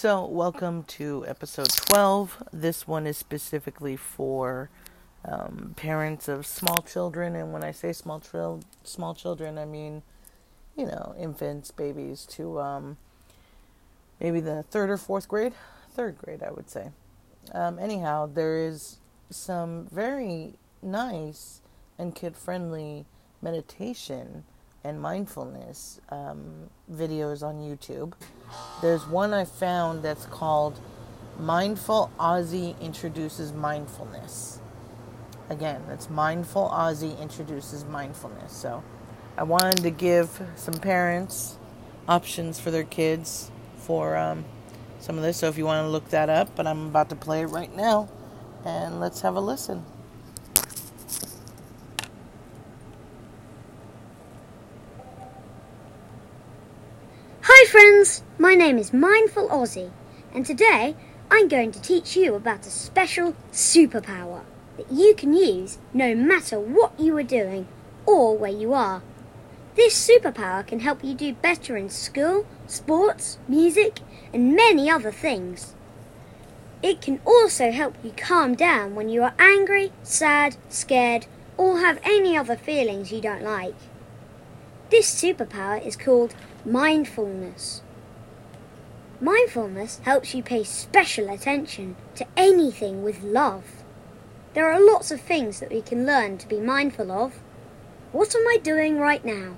So, welcome to episode 12. This one is specifically for um, parents of small children, and when I say small tril- small children, I mean, you know, infants, babies to um, maybe the third or fourth grade, third grade, I would say. Um, anyhow, there is some very nice and kid friendly meditation and mindfulness um, videos on YouTube. There's one I found that's called Mindful Aussie Introduces Mindfulness. Again, that's Mindful Aussie Introduces Mindfulness. So I wanted to give some parents options for their kids for um, some of this. So if you want to look that up, but I'm about to play it right now. And let's have a listen. Friends, my name is Mindful Aussie, and today I'm going to teach you about a special superpower that you can use no matter what you are doing or where you are. This superpower can help you do better in school, sports, music, and many other things. It can also help you calm down when you are angry, sad, scared, or have any other feelings you don't like. This superpower is called mindfulness. Mindfulness helps you pay special attention to anything with love. There are lots of things that we can learn to be mindful of. What am I doing right now?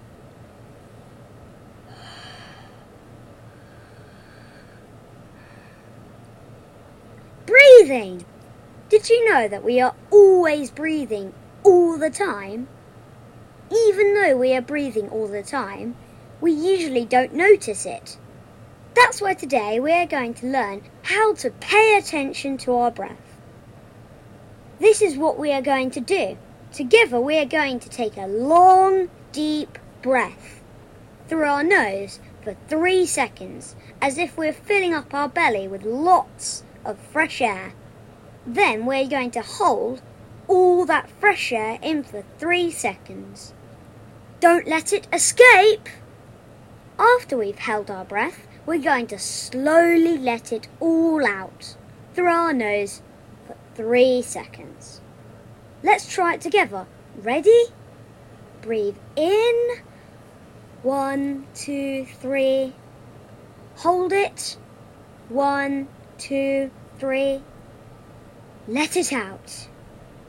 Breathing! Did you know that we are always breathing all the time? Even though we are breathing all the time, we usually don't notice it. That's why today we are going to learn how to pay attention to our breath. This is what we are going to do. Together we are going to take a long, deep breath through our nose for three seconds, as if we're filling up our belly with lots of fresh air. Then we're going to hold all that fresh air in for three seconds. Don't let it escape! After we've held our breath, we're going to slowly let it all out through our nose for three seconds. Let's try it together. Ready? Breathe in. One, two, three. Hold it. One, two, three. Let it out.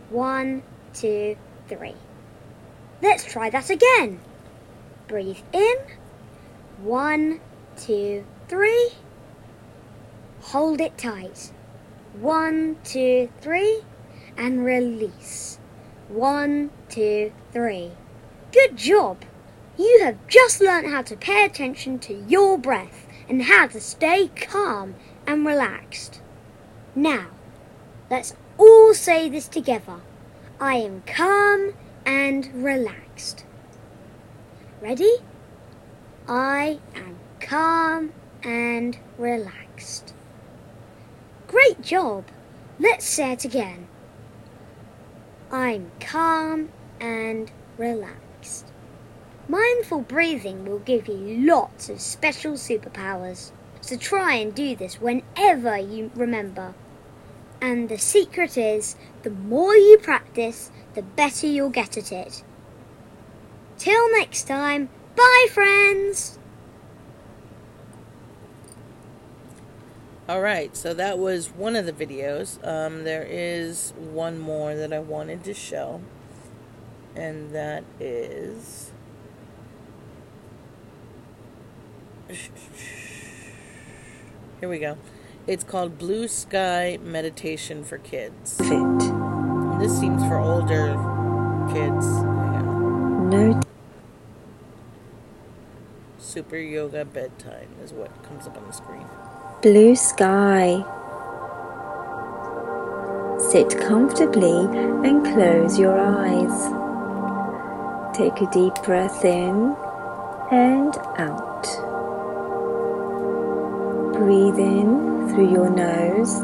One, two, three. Let's try that again. Breathe in. One, two, three. Hold it tight. One, two, three. And release. One, two, three. Good job! You have just learned how to pay attention to your breath and how to stay calm and relaxed. Now, let's all say this together. I am calm and relaxed. Ready? I am calm and relaxed. Great job! Let's say it again. I'm calm and relaxed. Mindful breathing will give you lots of special superpowers, so try and do this whenever you remember. And the secret is the more you practice, the better you'll get at it. Till next time, bye, friends! All right, so that was one of the videos. Um, there is one more that I wanted to show, and that is. Here we go. It's called Blue Sky Meditation for Kids. Fit. This seems for older kids. Yeah. No Super Yoga Bedtime is what comes up on the screen. blue sky. Sit comfortably and close your eyes. Take a deep breath in and out. Breathe in through your nose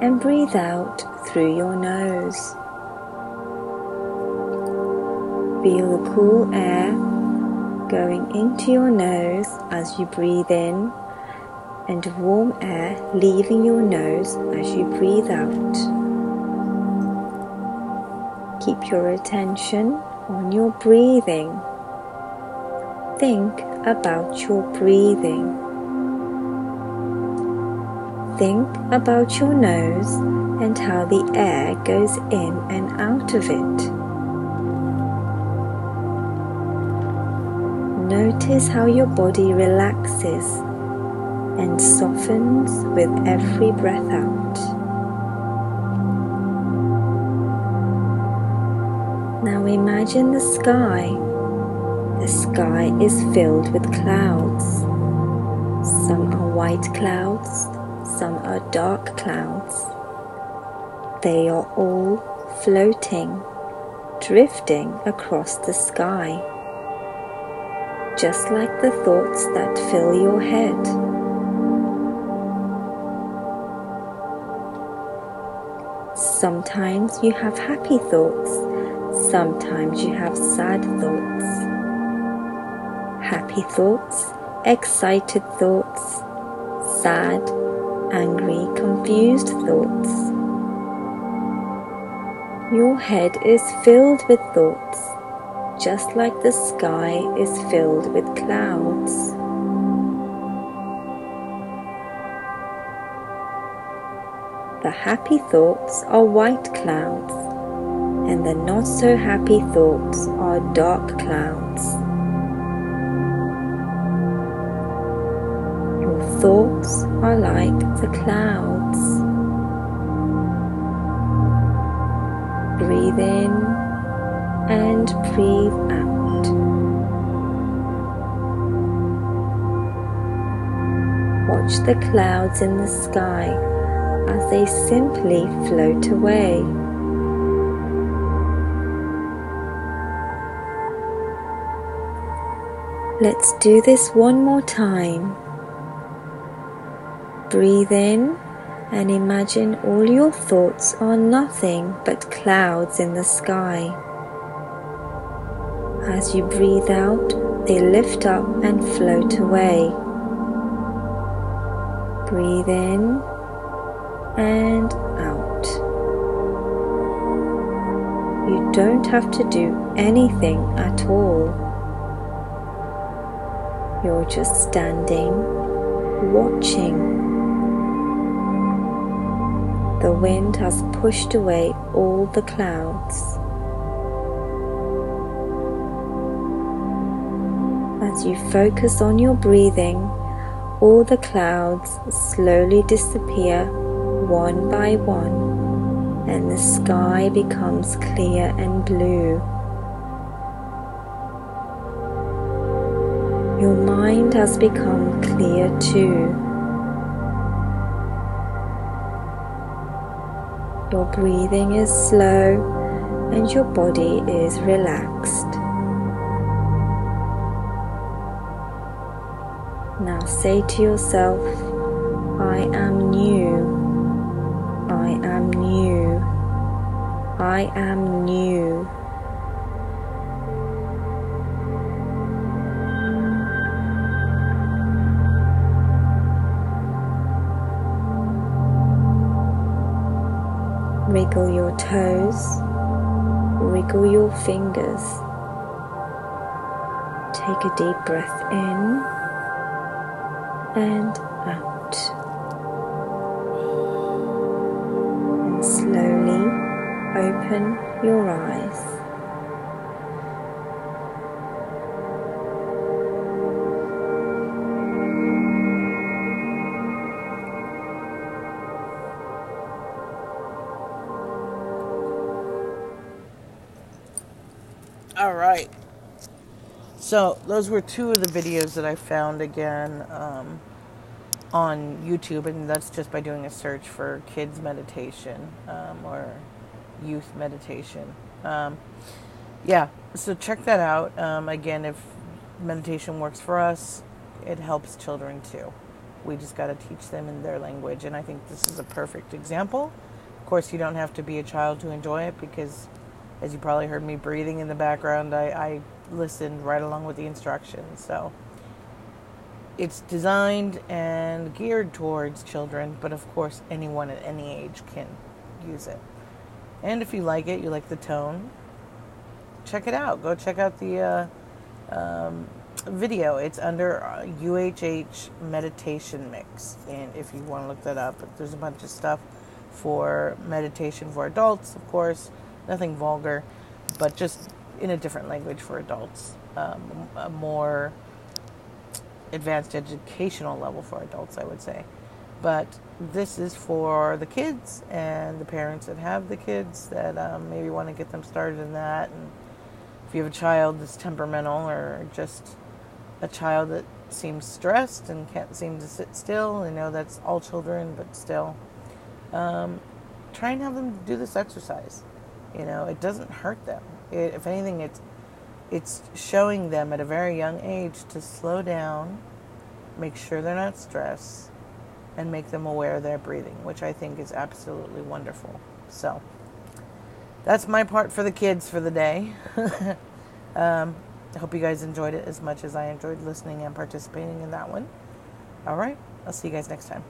and breathe out through your nose. Feel the cool air going into your nose as you breathe in and warm air leaving your nose as you breathe out. Keep your attention on your breathing. Think about your breathing. Think about your nose and how the air goes in and out of it. Notice how your body relaxes and softens with every breath out. Now imagine the sky. The sky is filled with clouds. Some are white clouds, some are dark clouds. They are all floating, drifting across the sky, just like the thoughts that fill your head. Sometimes you have happy thoughts, sometimes you have sad thoughts. Happy thoughts, excited thoughts, sad, angry, confused thoughts. Your head is filled with thoughts, just like the sky is filled with clouds. The happy thoughts are white clouds, and the not so happy thoughts are dark clouds. Thoughts are like the clouds. Breathe in and breathe out. Watch the clouds in the sky as they simply float away. Let's do this one more time. Breathe in and imagine all your thoughts are nothing but clouds in the sky. As you breathe out, they lift up and float away. Breathe in and out. You don't have to do anything at all. You're just standing, watching. The wind has pushed away all the clouds. As you focus on your breathing, all the clouds slowly disappear one by one, and the sky becomes clear and blue. Your mind has become clear too. Your breathing is slow and your body is relaxed. Now say to yourself, I am new. I am new. I am new. Wiggle your toes, wiggle your fingers. Take a deep breath in and out. And slowly open your eyes. So those were two of the videos that I found again um, on YouTube, and that's just by doing a search for kids meditation um, or youth meditation. Um, yeah, so check that out. Um, again, if meditation works for us, it helps children too. We just got to teach them in their language, and I think this is a perfect example. Of course, you don't have to be a child to enjoy it because, as you probably heard me breathing in the background, I, I listened right along with the instructions. So, it's designed and geared towards children, but of course, anyone at any age can use it. And if you like it, you like the tone, check it out. Go check out the uh, um, video. It's under UHH Meditation Mix. And if you want to look that up, there's a bunch of stuff for meditation for adults, of course, nothing vulgar, but just in a different language for adults, um, a more advanced educational level for adults, I would say. But this is for the kids and the parents that have the kids that um, maybe want to get them started in that. And if you have a child that's temperamental or just a child that seems stressed and can't seem to sit still, I know that's all children, but still, um, try and have them do this exercise. You know, it doesn't hurt them. It, if anything, it's it's showing them at a very young age to slow down, make sure they're not stressed, and make them aware of their breathing, which I think is absolutely wonderful. So that's my part for the kids for the day. um, I hope you guys enjoyed it as much as I enjoyed listening and participating in that one. All right, I'll see you guys next time.